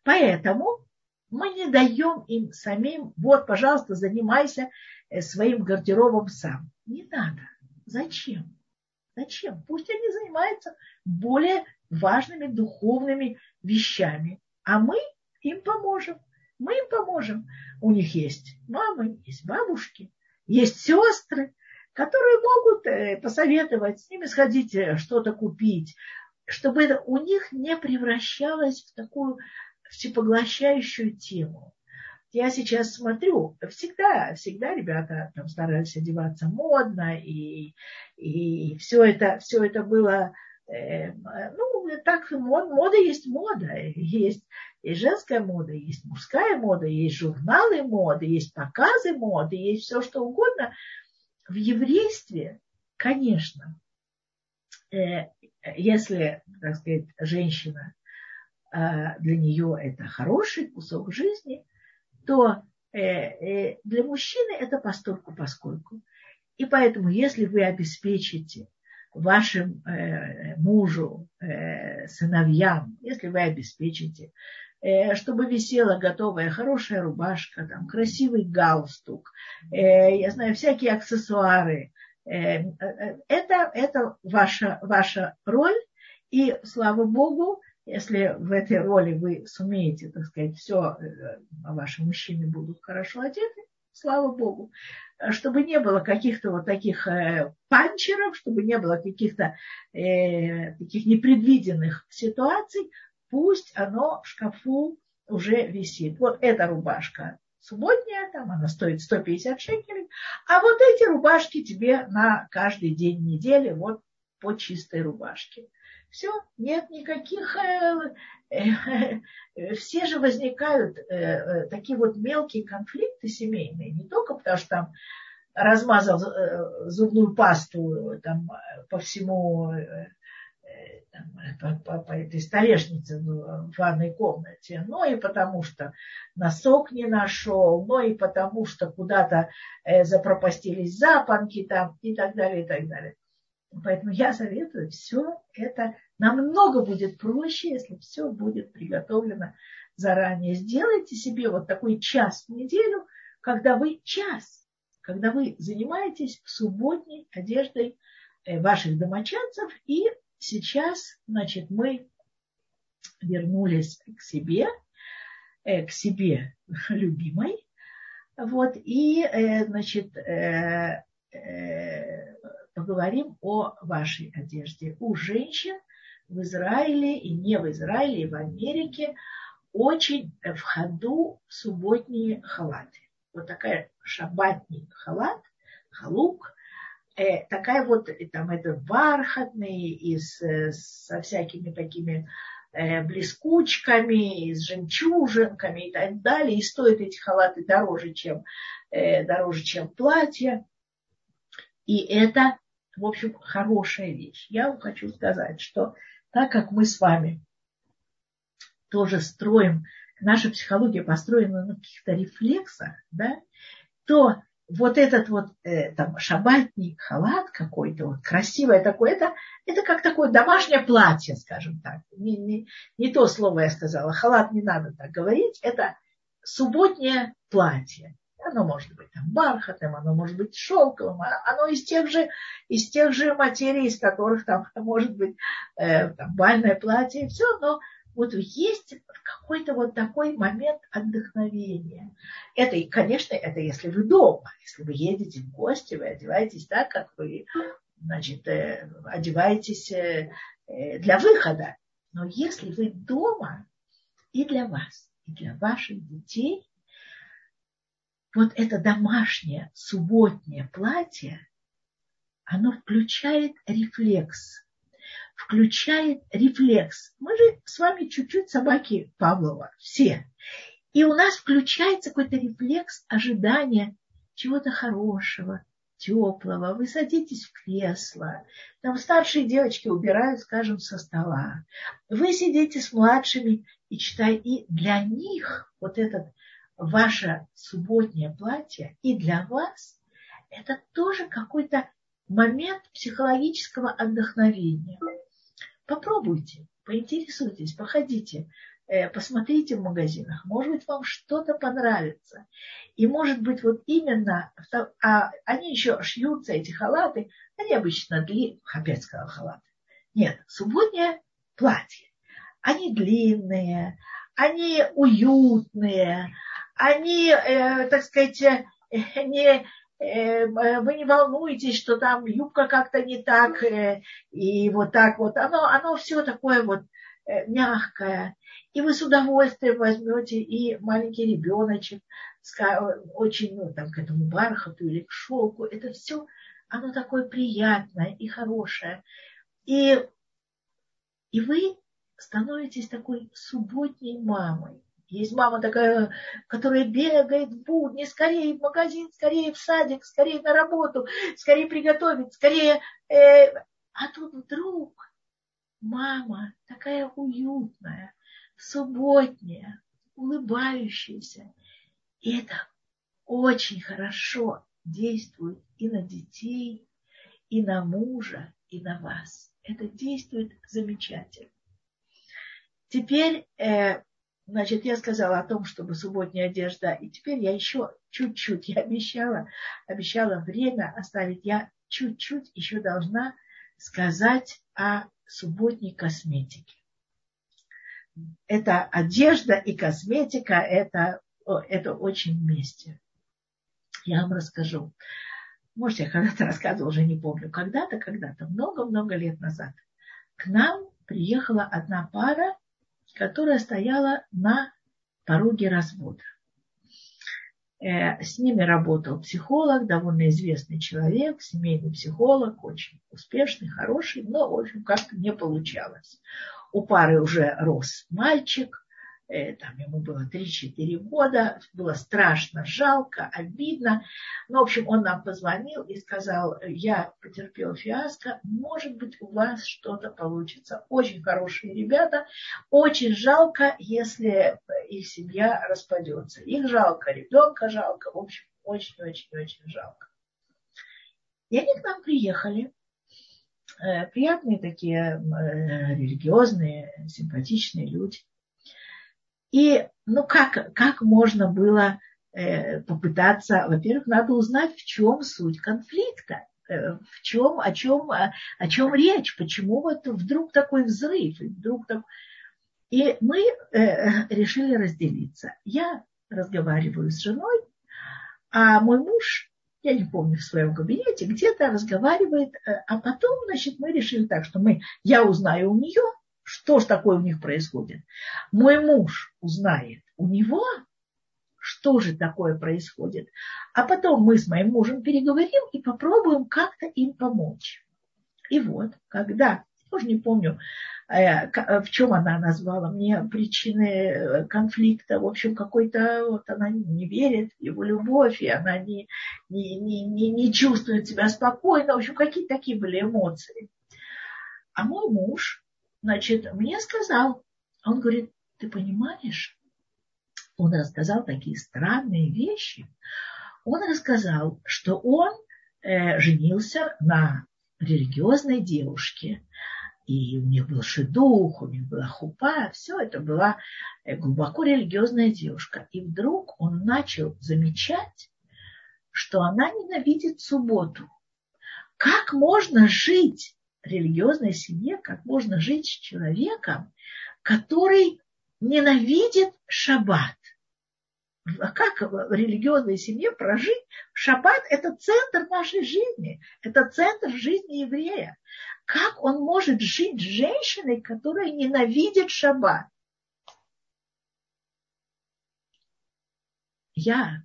Поэтому мы не даем им самим, вот, пожалуйста, занимайся э, своим гардеробом сам. Не надо. Зачем? Зачем? Пусть они занимаются более важными духовными вещами, а мы им поможем. Мы им поможем. У них есть мамы, есть бабушки, есть сестры, которые могут э, посоветовать с ними сходить э, что-то купить, чтобы это у них не превращалось в такую всепоглощающую тему. Я сейчас смотрю, всегда, всегда ребята там старались одеваться модно, и, и все, это, все это было Э, ну, так мода есть мода. Есть и женская мода, есть мужская мода, есть журналы моды, есть показы моды, есть все что угодно. В еврействе, конечно, э, если, так сказать, женщина э, для нее это хороший кусок жизни, то для мужчины это постольку поскольку. И поэтому, если вы обеспечите вашим э, мужу, э, сыновьям, если вы обеспечите, э, чтобы висела готовая хорошая рубашка, там, красивый галстук, э, я знаю, всякие аксессуары. Э, э, это это ваша, ваша роль, и слава Богу, если в этой роли вы сумеете, так сказать, все, э, ваши мужчины будут хорошо одеты, слава Богу, чтобы не было каких-то вот таких э, панчеров, чтобы не было каких-то э, таких непредвиденных ситуаций, пусть оно в шкафу уже висит. Вот эта рубашка субботняя, там она стоит 150 шекелей, а вот эти рубашки тебе на каждый день недели вот по чистой рубашке. Все, нет никаких... Э, э, э, все же возникают такие вот мелкие конфликты семейные, не только потому что там размазал зубную пасту там, по всему там, по, по, по этой столешнице в ванной комнате, но и потому что носок не нашел, но и потому что куда-то запропастились запонки там и так далее, и так далее. Поэтому я советую все это намного будет проще, если все будет приготовлено заранее. Сделайте себе вот такой час в неделю, когда вы час, когда вы занимаетесь субботней одеждой э, ваших домочадцев. И сейчас, значит, мы вернулись к себе, э, к себе любимой. Вот, и, э, значит, поговорим о вашей одежде. У женщин в Израиле и не в Израиле, и в Америке очень в ходу субботние халаты. Вот такая шабатный халат, халук, э, такая вот, там это бархатный, и с, со всякими такими э, блескучками, и с жемчужинками и так далее. И стоят эти халаты дороже, чем, э, дороже, чем платье. И это, в общем, хорошая вещь. Я вам хочу сказать, что так как мы с вами тоже строим, наша психология построена на каких-то рефлексах, да, то вот этот вот э, там шабатник, халат какой-то, вот красивое такое, это, это как такое домашнее платье, скажем так. Не, не, не то слово я сказала, халат не надо так говорить, это субботнее платье. Оно может быть там бархатным, оно может быть шелковым, а оно из тех же, из тех же материй, из которых там может быть э, там, бальное платье и все, но вот есть какой-то вот такой момент отдохновения. Это, и, конечно, это если вы дома, если вы едете в гости, вы одеваетесь так, как вы, значит, э, одеваетесь э, э, для выхода. Но если вы дома и для вас, и для ваших детей, вот это домашнее субботнее платье, оно включает рефлекс, включает рефлекс. Мы же с вами чуть-чуть собаки Павлова, все. И у нас включается какой-то рефлекс ожидания чего-то хорошего, теплого. Вы садитесь в кресло. Там старшие девочки убирают, скажем, со стола. Вы сидите с младшими и читаете. И для них вот этот ваше субботнее платье и для вас это тоже какой-то момент психологического отдохновения. Попробуйте, поинтересуйтесь, походите, э, посмотрите в магазинах. Может быть, вам что-то понравится. И может быть, вот именно, а они еще шьются, эти халаты, они обычно длинные, опять сказал халаты. Нет, субботнее платье. Они длинные, они уютные, они, э, так сказать, э, не, э, вы не волнуетесь, что там юбка как-то не так, э, и вот так вот. Оно, оно все такое вот э, мягкое. И вы с удовольствием возьмете и маленький ребеночек, очень, ну, там, к этому бархату или к шелку. Это все, оно такое приятное и хорошее. И, и вы становитесь такой субботней мамой. Есть мама такая, которая бегает в будни, скорее в магазин, скорее в садик, скорее на работу, скорее приготовить, скорее... Э, а тут вдруг мама такая уютная, субботняя, улыбающаяся. И это очень хорошо действует и на детей, и на мужа, и на вас. Это действует замечательно. Теперь э, Значит, я сказала о том, чтобы субботняя одежда. И теперь я еще чуть-чуть, я обещала, обещала время оставить. Я чуть-чуть еще должна сказать о субботней косметике. Это одежда и косметика, это, это очень вместе. Я вам расскажу. Может, я когда-то рассказывала, уже не помню. Когда-то, когда-то, много-много лет назад к нам приехала одна пара которая стояла на пороге развода. Э, с ними работал психолог, довольно известный человек, семейный психолог, очень успешный, хороший, но, в общем, как-то не получалось. У пары уже рос мальчик, там ему было 3-4 года, было страшно, жалко, обидно. Ну, в общем, он нам позвонил и сказал, я потерпел фиаско, может быть, у вас что-то получится. Очень хорошие ребята, очень жалко, если их семья распадется. Их жалко, ребенка жалко, в общем, очень-очень-очень жалко. И они к нам приехали, э, приятные такие э, религиозные, симпатичные люди. И ну как, как можно было э, попытаться, во-первых, надо узнать, в чем суть конфликта, э, в чем, о чем, о, чем речь, почему вот вдруг такой взрыв, вдруг так... И мы э, решили разделиться. Я разговариваю с женой, А мой муж, я не помню, в своем кабинете где-то разговаривает, а потом, значит, мы решили так, что мы, я узнаю у нее, что же такое у них происходит. Мой муж узнает у него, что же такое происходит. А потом мы с моим мужем переговорим и попробуем как-то им помочь. И вот, когда, я уже не помню, э, в чем она назвала мне причины э, конфликта. В общем, какой-то вот она не верит в его любовь, и она не, не, не, не, не чувствует себя спокойно. В общем, какие-то такие были эмоции. А мой муж, значит, мне сказал, он говорит, ты понимаешь, он рассказал такие странные вещи. Он рассказал, что он э, женился на религиозной девушке, и у них был шедух, у них была хупа, все это была э, глубоко религиозная девушка. И вдруг он начал замечать, что она ненавидит субботу. Как можно жить религиозной семье, как можно жить с человеком, который ненавидит шаббат? А как в религиозной семье прожить? Шаббат – это центр нашей жизни, это центр жизни еврея. Как он может жить с женщиной, которая ненавидит шаббат? Я,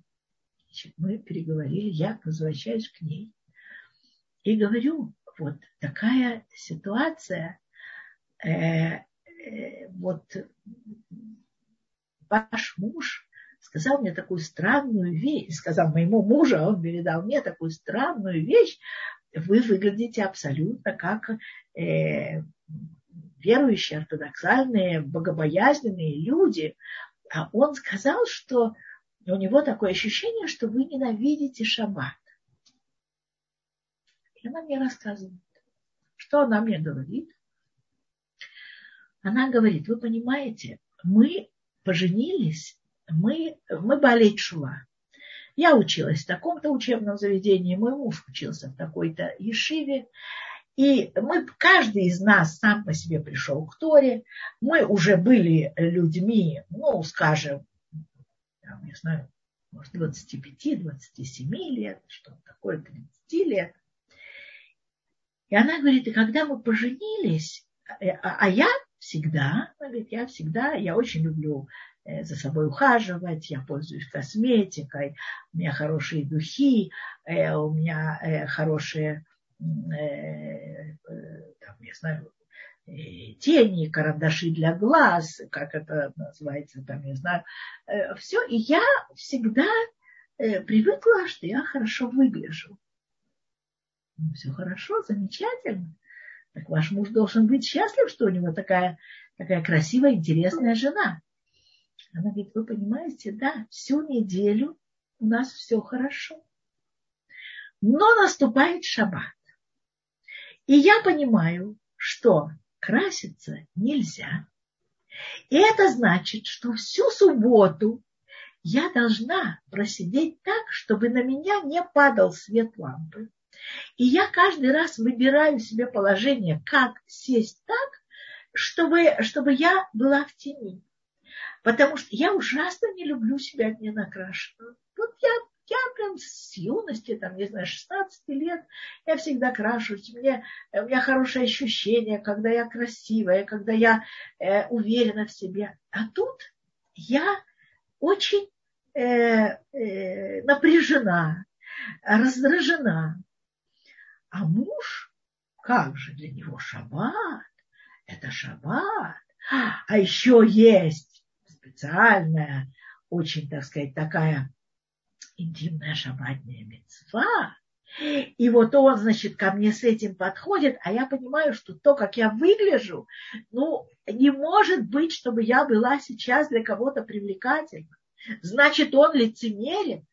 мы переговорили, я возвращаюсь к ней и говорю, вот такая ситуация, э, э, вот ваш муж сказал мне такую странную вещь, сказал моему мужу, а он передал мне такую странную вещь, вы выглядите абсолютно как э, верующие, ортодоксальные, богобоязненные люди. А он сказал, что у него такое ощущение, что вы ненавидите шаббат. И она мне рассказывает. Что она мне говорит? Она говорит, вы понимаете, мы поженились мы, мы болеть шула. Я училась в таком-то учебном заведении, мой муж учился в такой-то ешиве. И мы, каждый из нас сам по себе пришел к Торе. Мы уже были людьми, ну, скажем, там, не знаю, может, 25-27 лет, что-то такое, 30 лет. И она говорит, и когда мы поженились, э, а, а я всегда, она говорит, я всегда, я очень люблю Э, за собой ухаживать, я пользуюсь косметикой, у меня хорошие духи, э, у меня хорошие, там, я знаю, тени, карандаши для глаз, как это называется, там, не знаю, все. И я всегда привыкла, что я хорошо выгляжу. Ну, все хорошо, замечательно. Так ваш муж должен быть счастлив, что у него такая, такая красивая, интересная жена. Она говорит, вы понимаете, да, всю неделю у нас все хорошо. Но наступает шаббат. И я понимаю, что краситься нельзя. И это значит, что всю субботу я должна просидеть так, чтобы на меня не падал свет лампы. И я каждый раз выбираю себе положение, как сесть так, чтобы, чтобы я была в тени. Потому что я ужасно не люблю себя не накрашенную. Вот я, я прям с юности, там, не знаю, 16 лет, я всегда крашусь. Мне, у меня хорошее ощущение, когда я красивая, когда я э, уверена в себе. А тут я очень э, э, напряжена, раздражена. А муж, как же для него шаббат? Это шаббат. А еще есть специальная, очень, так сказать, такая интимная шабатная мецва. И вот он, значит, ко мне с этим подходит, а я понимаю, что то, как я выгляжу, ну, не может быть, чтобы я была сейчас для кого-то привлекательна. Значит, он лицемерит.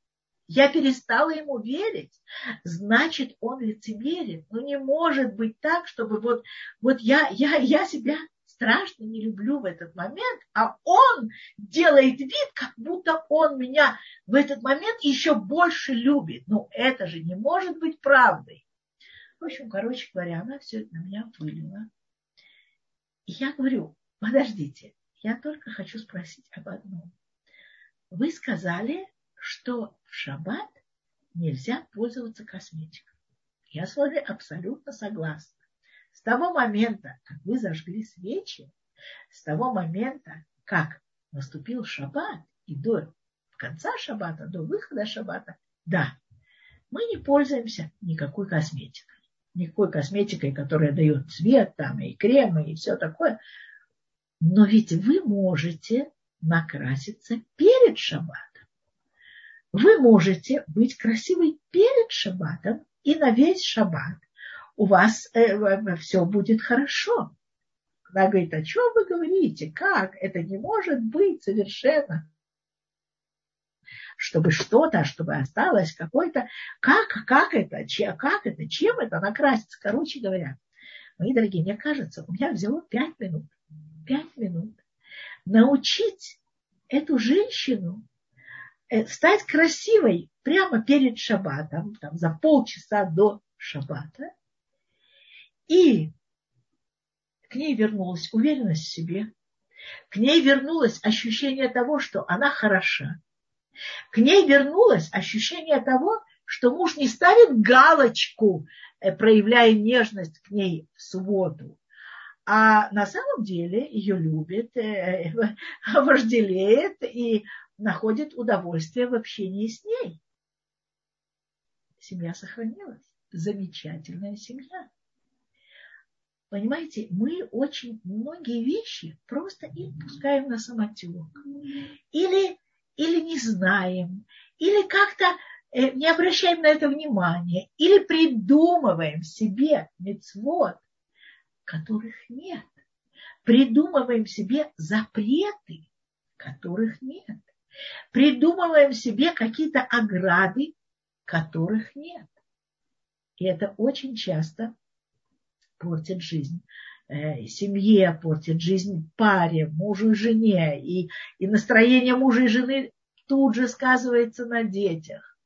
Я перестала ему верить. Значит, он лицемерит. Ну, не может быть так, чтобы вот, вот я, я, я себя страшно не люблю в этот момент, а он делает вид, как будто он меня в этот момент еще больше любит. Ну, это же не может быть правдой. В общем, короче говоря, она все это на меня вылила. И я говорю, подождите, я только хочу спросить об одном. Вы сказали, что в шаббат нельзя пользоваться косметикой. Я с вами абсолютно согласна. С того момента, как вы зажгли свечи, с того момента, как наступил шаббат и до конца шаббата, до выхода шаббата, да, мы не пользуемся никакой косметикой. Никакой косметикой, которая дает цвет там, и кремы, и все такое. Но ведь вы можете накраситься перед шаббатом. Вы можете быть красивой перед шаббатом и на весь шаббат. У вас э, все будет хорошо. Она говорит, о чем вы говорите? Как? Это не может быть совершенно. Чтобы что-то, чтобы осталось какой-то... Как, как это? Че, как это? Чем это накраситься? Короче говоря, мои дорогие, мне кажется, у меня взяло пять минут. Пять минут. Научить эту женщину стать красивой прямо перед шаббатом, там, за полчаса до шаббата, и к ней вернулась уверенность в себе, к ней вернулось ощущение того, что она хороша, к ней вернулось ощущение того, что муж не ставит галочку, э, проявляя нежность к ней в субботу, а на самом деле ее любит, э, вожделеет и находит удовольствие в общении с ней. Семья сохранилась. Замечательная семья. Понимаете, мы очень многие вещи просто и пускаем на самотек. Или, или не знаем, или как-то э, не обращаем на это внимания, или придумываем себе мецвод, которых нет. Придумываем себе запреты, которых нет. Придумываем себе какие-то ограды, которых нет. И это очень часто портит жизнь э, семье, портит жизнь паре, мужу и жене. И, и настроение мужа и жены тут же сказывается на детях.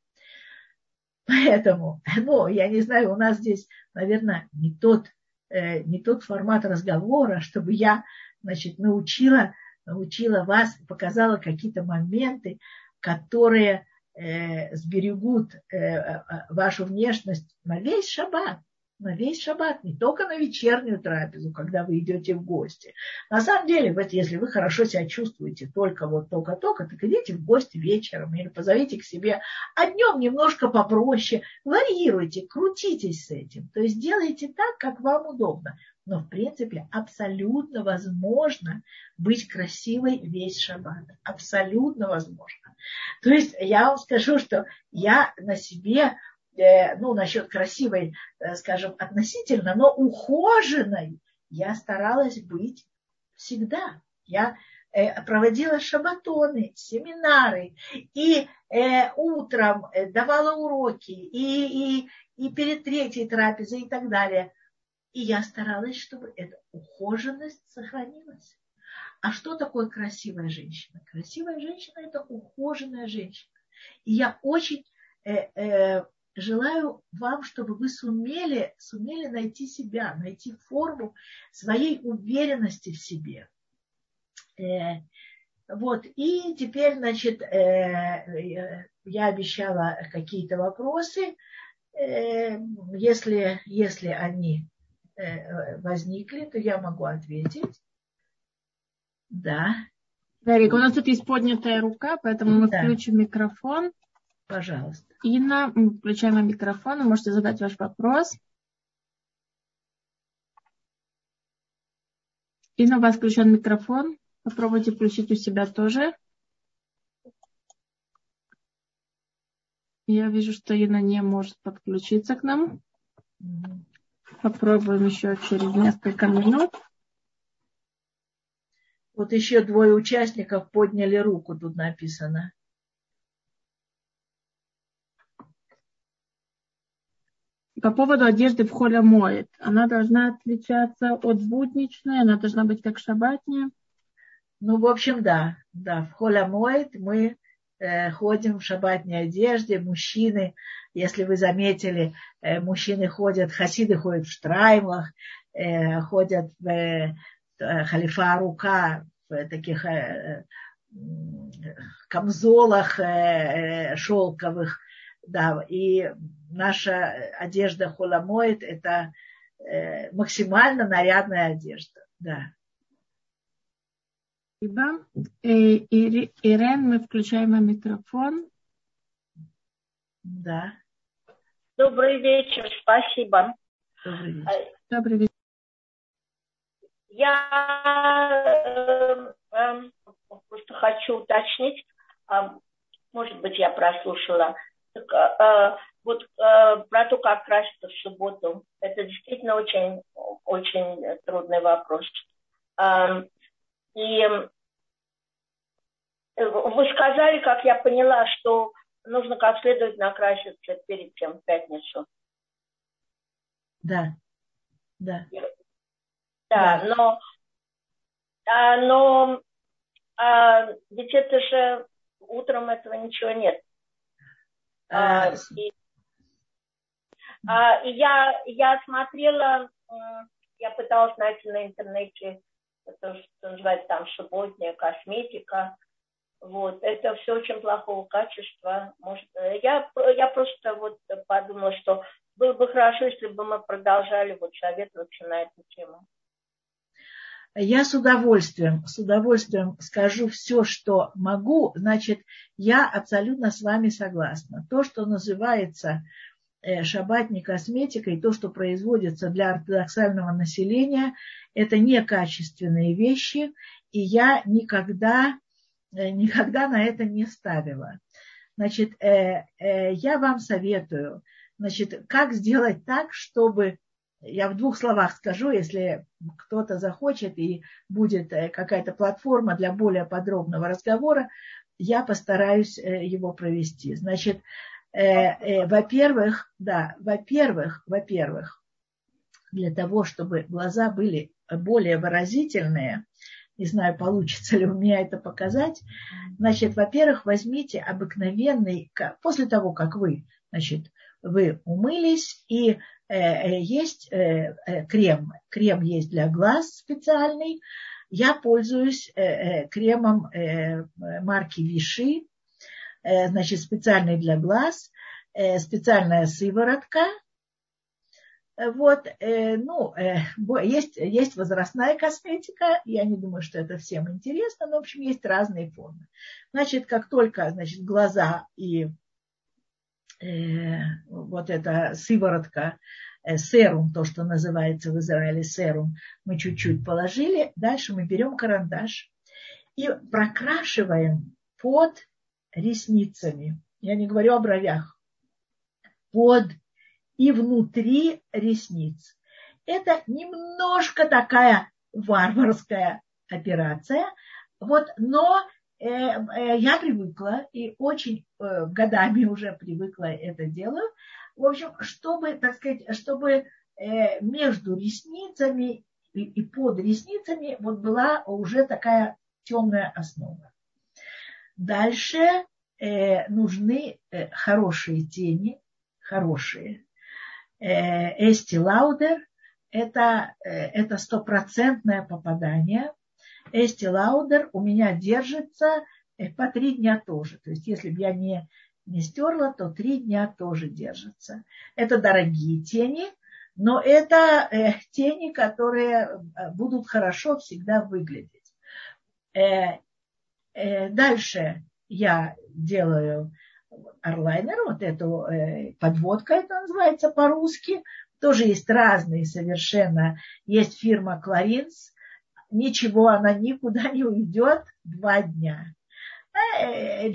Поэтому, ну, я не знаю, у нас здесь, наверное, не тот, э, не тот формат разговора, чтобы я, значит, научила, научила вас, показала какие-то моменты, которые э, сберегут э, э вашу внешность на весь шаббат на весь шаббат, не только на вечернюю трапезу, когда вы идете в гости. На самом деле, вот если вы хорошо себя чувствуете только вот только-только, так идите в гости вечером или позовите к себе, а днем немножко попроще, варьируйте, крутитесь с этим. То есть делайте так, как вам удобно. Но, в принципе, абсолютно возможно быть красивой весь шаббат. Абсолютно возможно. То есть я вам скажу, что я на себе Э, ну, насчет красивой, э, скажем, относительно, но ухоженной я старалась быть всегда. Я э, проводила шабатоны, семинары, и э, утром давала уроки, и, и, и перед третьей трапезой и так далее. И я старалась, чтобы эта ухоженность сохранилась. А что такое красивая женщина? Красивая женщина – это ухоженная женщина. И я очень э, э, желаю вам, чтобы вы сумели, сумели найти себя, найти форму своей уверенности в себе. Э, вот, и теперь, значит, э, э, я обещала какие-то вопросы. Если, если они возникли, то я могу ответить. Да. Дарик, у нас тут есть поднятая рука, поэтому мы да. включим микрофон. Пожалуйста. Инна, включаем микрофон, вы можете задать ваш вопрос. Инна, у вас включен микрофон. Попробуйте включить у себя тоже. Я вижу, что Инна не может подключиться к нам. Попробуем еще через несколько минут. Вот еще двое участников подняли руку, тут написано. По поводу одежды в холе моет. Она должна отличаться от будничной, она должна быть как шабатная. Ну, в общем, да. Да, в холе моет мы ходим в шабатной одежде. Мужчины, если вы заметили, э, мужчины ходят, хасиды ходят в штраймлах, э, ходят в э, халифа рука, в таких э, камзолах э, шелковых, да, и наша одежда холомоет – это э, максимально нарядная одежда, да. Спасибо. Э, Ирен, мы включаем микрофон. Да. Добрый вечер, спасибо. Добрый вечер. Добрый вечер. Я э, э, просто хочу уточнить, э, может быть, я прослушала, так, э, вот э, про то, как краситься в субботу. Это действительно очень, очень трудный вопрос. Э, и вы сказали, как я поняла, что нужно как следует накраситься перед тем в пятницу. Да, да. Да, но, а, но а, ведь это же утром этого ничего нет. А, а и, а, и я, я смотрела, я пыталась найти на интернете то, что называется там субботняя косметика. Вот, это все очень плохого качества. Может, я, я просто вот подумала, что было бы хорошо, если бы мы продолжали вот советоваться на эту тему. Я с удовольствием, с удовольствием скажу все, что могу. Значит, я абсолютно с вами согласна. То, что называется э, шабатной косметикой, то, что производится для ортодоксального населения, это некачественные вещи, и я никогда, э, никогда на это не ставила. Значит, э, я вам советую, значит, как сделать так, чтобы я в двух словах скажу, если кто-то захочет и будет какая-то платформа для более подробного разговора, я постараюсь его провести. Значит, во-первых, да, во-первых, во-первых, для того, чтобы глаза были более выразительные, не знаю, получится ли у меня это показать, значит, во-первых, возьмите обыкновенный, после того, как вы, значит, вы умылись и Э, э, есть э, крем. Крем есть для глаз специальный. Я пользуюсь кремом марки Виши, значит, специальный для глаз, специальная сыворотка. Вот, ну, есть, есть возрастная косметика, я не думаю, что это всем интересно, но, в общем, есть разные формы. Значит, как только, значит, глаза и э, вот эта сыворотка, э, серум, то, что называется в Израиле серум, мы чуть-чуть положили. Дальше мы берем карандаш и прокрашиваем под ресницами. Я не говорю о бровях. Под и внутри ресниц. Это немножко такая варварская операция, вот, но Э, э, я привыкла и очень э, годами уже привыкла это делаю. В общем, чтобы, так сказать, чтобы между ресницами и под ресницами вот была уже такая темная основа. Дальше нужны хорошие тени, хорошие. Эсти Лаудер это, это стопроцентное попадание – Эсти Лаудер у меня держится э, по три дня тоже. То есть если бы я не, не стерла, то три дня тоже держится. Это дорогие тени, но это э, тени, которые э, будут хорошо всегда выглядеть. Э, э, дальше я делаю орлайнер, вот эту э, подводка это называется по-русски. Тоже есть разные совершенно. Есть фирма Clarins, ничего, она никуда не уйдет два дня. Э,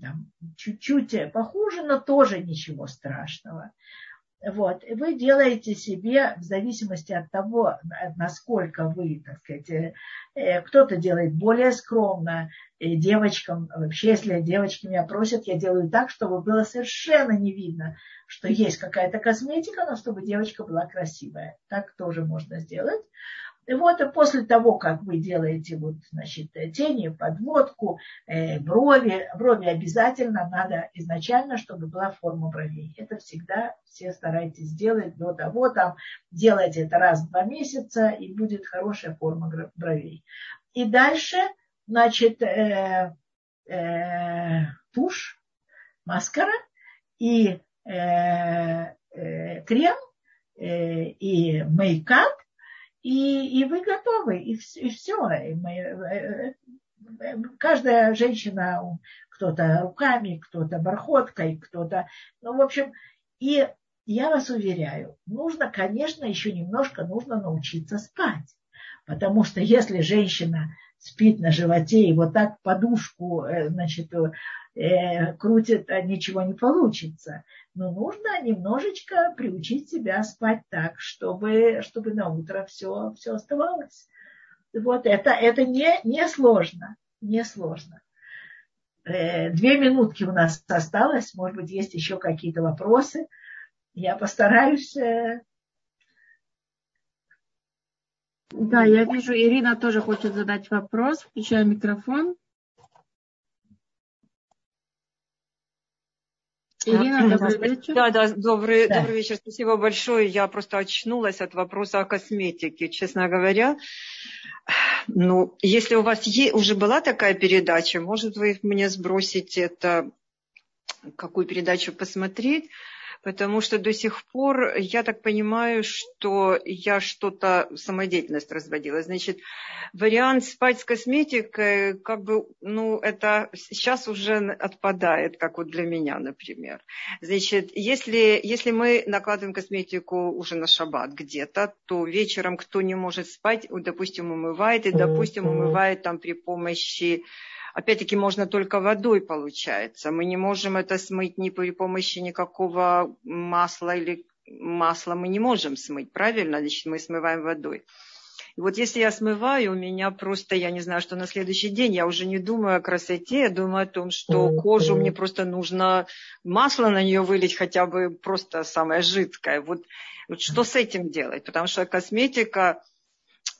там, чуть-чуть похуже, но тоже ничего страшного. Вот. И вы делаете себе, в зависимости от того, насколько вы, так сказать, э, э, кто-то делает более скромно, девочкам, вообще, если девочки меня просят, я делаю так, чтобы было совершенно не видно, что есть какая-то косметика, но чтобы девочка была красивая. Так тоже можно сделать. И вот и после того, как вы делаете вот, значит, тени, подводку, э, брови, брови обязательно надо изначально, чтобы была форма бровей. Это всегда все старайтесь сделать до того, там делайте это раз в два месяца, и будет хорошая форма бровей. И дальше, значит, э, э, тушь, маскара, и э, э, крем, э, и мейкап, и, и вы готовы, и, и все. И мы, э, э, каждая женщина, кто-то руками, кто-то бархоткой, кто-то, ну, в общем, и я вас уверяю, нужно, конечно, еще немножко нужно научиться спать. Потому что если женщина спит на животе и вот так подушку, э, значит, э, крутит, а ничего не получится. Но нужно немножечко приучить себя спать так, чтобы, чтобы на утро все, все оставалось. Вот это, это не, не сложно, не сложно. Э, две минутки у нас осталось, может быть, есть еще какие-то вопросы. Я постараюсь да, я вижу, Ирина тоже хочет задать вопрос. Включаю микрофон. Ирина, добрый вечер. Да, да, добрый, да. добрый вечер. Спасибо большое. Я просто очнулась от вопроса о косметике, честно говоря. Ну, если у вас е- уже была такая передача, может, вы мне сбросите это, какую передачу посмотреть потому что до сих пор я так понимаю, что я что-то, самодеятельность разводила. Значит, вариант спать с косметикой, как бы, ну, это сейчас уже отпадает, как вот для меня, например. Значит, если, если мы накладываем косметику уже на шаббат где-то, то вечером кто не может спать, допустим, умывает, и, допустим, умывает там при помощи опять-таки можно только водой получается. Мы не можем это смыть ни при помощи никакого масла или масла мы не можем смыть, правильно? Значит, мы смываем водой. И вот если я смываю, у меня просто, я не знаю, что на следующий день, я уже не думаю о красоте, я думаю о том, что кожу мне просто нужно масло на нее вылить, хотя бы просто самое жидкое. Вот, вот что с этим делать? Потому что косметика,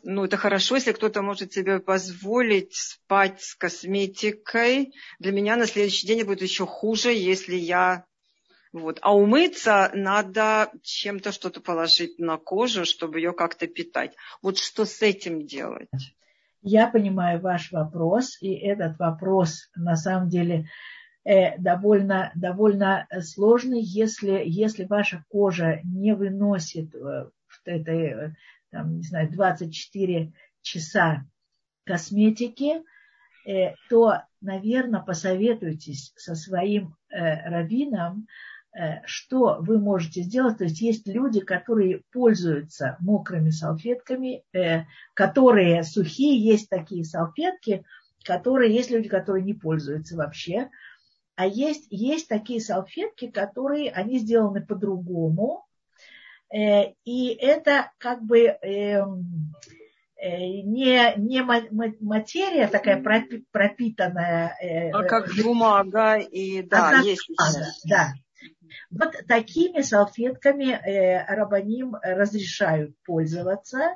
ну, это хорошо, если кто-то может себе позволить спать с косметикой. Для меня на следующий день будет еще хуже, если я... Вот. А умыться надо чем-то что-то положить на кожу, чтобы ее как-то питать. Вот что с этим делать? Я понимаю ваш вопрос, и этот вопрос на самом деле э, довольно, довольно сложный, если, если ваша кожа не выносит э, этой там, не знаю, 24 часа косметики, э, то, наверное, посоветуйтесь со своим э, раввином, э, что вы можете сделать. То есть есть люди, которые пользуются мокрыми салфетками, которые сухие, есть такие салфетки, которые, есть люди, которые не пользуются вообще. А есть, есть такие салфетки, которые, они сделаны по-другому, и это как бы эм, э, не, не материя такая пропитанная. Э, а как бумага и да, а есть бумага, да. Вот такими салфетками э, Рабаним разрешают пользоваться.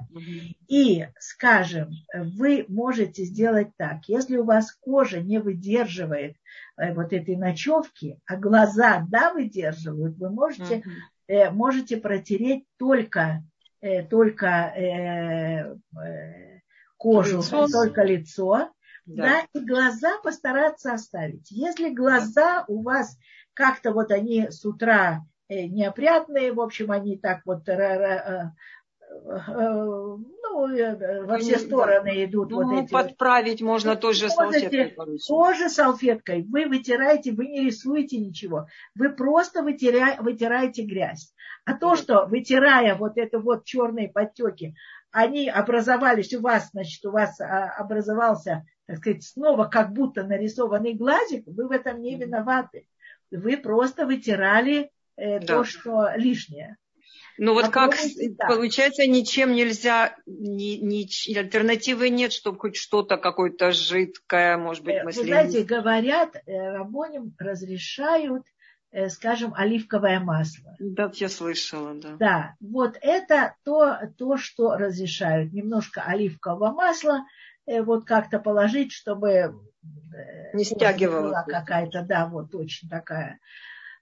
И, скажем, вы можете сделать так, если у вас кожа не выдерживает э, вот этой ночевки, а глаза, да, выдерживают, вы можете Э, можете протереть только, э, только э, кожу, лицо. только лицо, да. да, и глаза постараться оставить. Если глаза у вас как-то вот они с утра неопрятные, в общем, они так вот ну, э, во все стороны идут ну, вот эти. Подправить вот. можно тоже салфеткой. Тоже салфеткой. Вы вытираете, вы не рисуете ничего. Вы просто вытира, вытираете грязь. А то, что вытирая вот это вот черные подтеки, они образовались у вас, значит, у вас а, образовался, так сказать, снова как будто нарисованный глазик, вы в этом не виноваты. Вы просто вытирали э, да. то, что лишнее. Ну вот как так. получается, ничем нельзя, ни, ни, альтернативы нет, чтобы хоть что-то какое-то жидкое, может быть, маслянистое. Вы знаете, говорят, э, Рабоним разрешают, э, скажем, оливковое масло. Да, я слышала, да. Да, вот это то, то что разрешают. Немножко оливкового масла, э, вот как-то положить, чтобы не стягивала какая-то, да, вот точно такая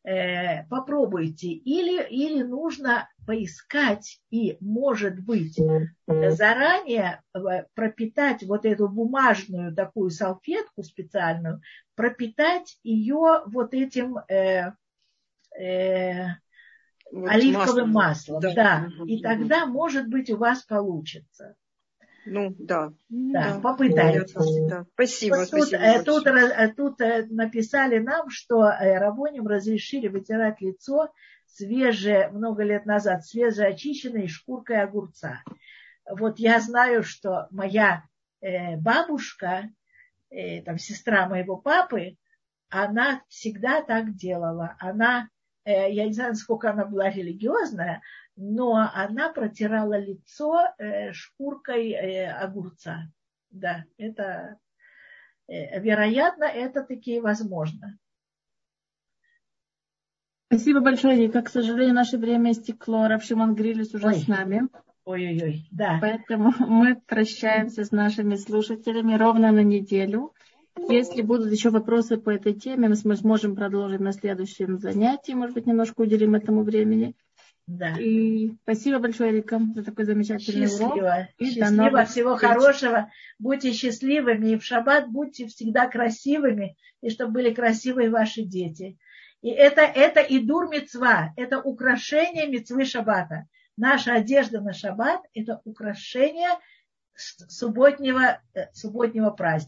Э, попробуйте. Или, или нужно поискать и, может быть, заранее э, пропитать вот эту бумажную такую салфетку специальную, пропитать ее вот этим, э, э, вот оливковым маслом. маслом да. да. И тогда, может быть, у вас получится. Ну, да. Да, да попытайтесь. Да. Спасибо, вот тут, спасибо. Тут, э, тут, тут написали нам, что рабоним разрешили вытирать лицо свежее, много лет назад, свежеочищенной шкуркой огурца. Вот я знаю, что моя э, бабушка, э, там сестра моего папы, она всегда так делала. Она, э, я не знаю, насколько она была религиозная, но она протирала лицо э, шкуркой э, огурца. Да, это, э, вероятно, это таки возможно. Спасибо большое, Вика. К сожалению, наше время истекло. Равшиман Грилис уже Ой. с нами. Ой-ой-ой, да. Поэтому мы прощаемся с нашими слушателями ровно на неделю. Если будут еще вопросы по этой теме, мы сможем продолжить на следующем занятии. Может быть, немножко уделим этому времени. Да. И спасибо большое, Рика, за такой замечательный Счастливо. урок. И Счастливо, всего встреч. хорошего. Будьте счастливыми. И в шаббат будьте всегда красивыми. И чтобы были красивые ваши дети. И это, это и дур мецва, это украшение мецвы шаббата. Наша одежда на шаббат – это украшение субботнего, э, субботнего праздника.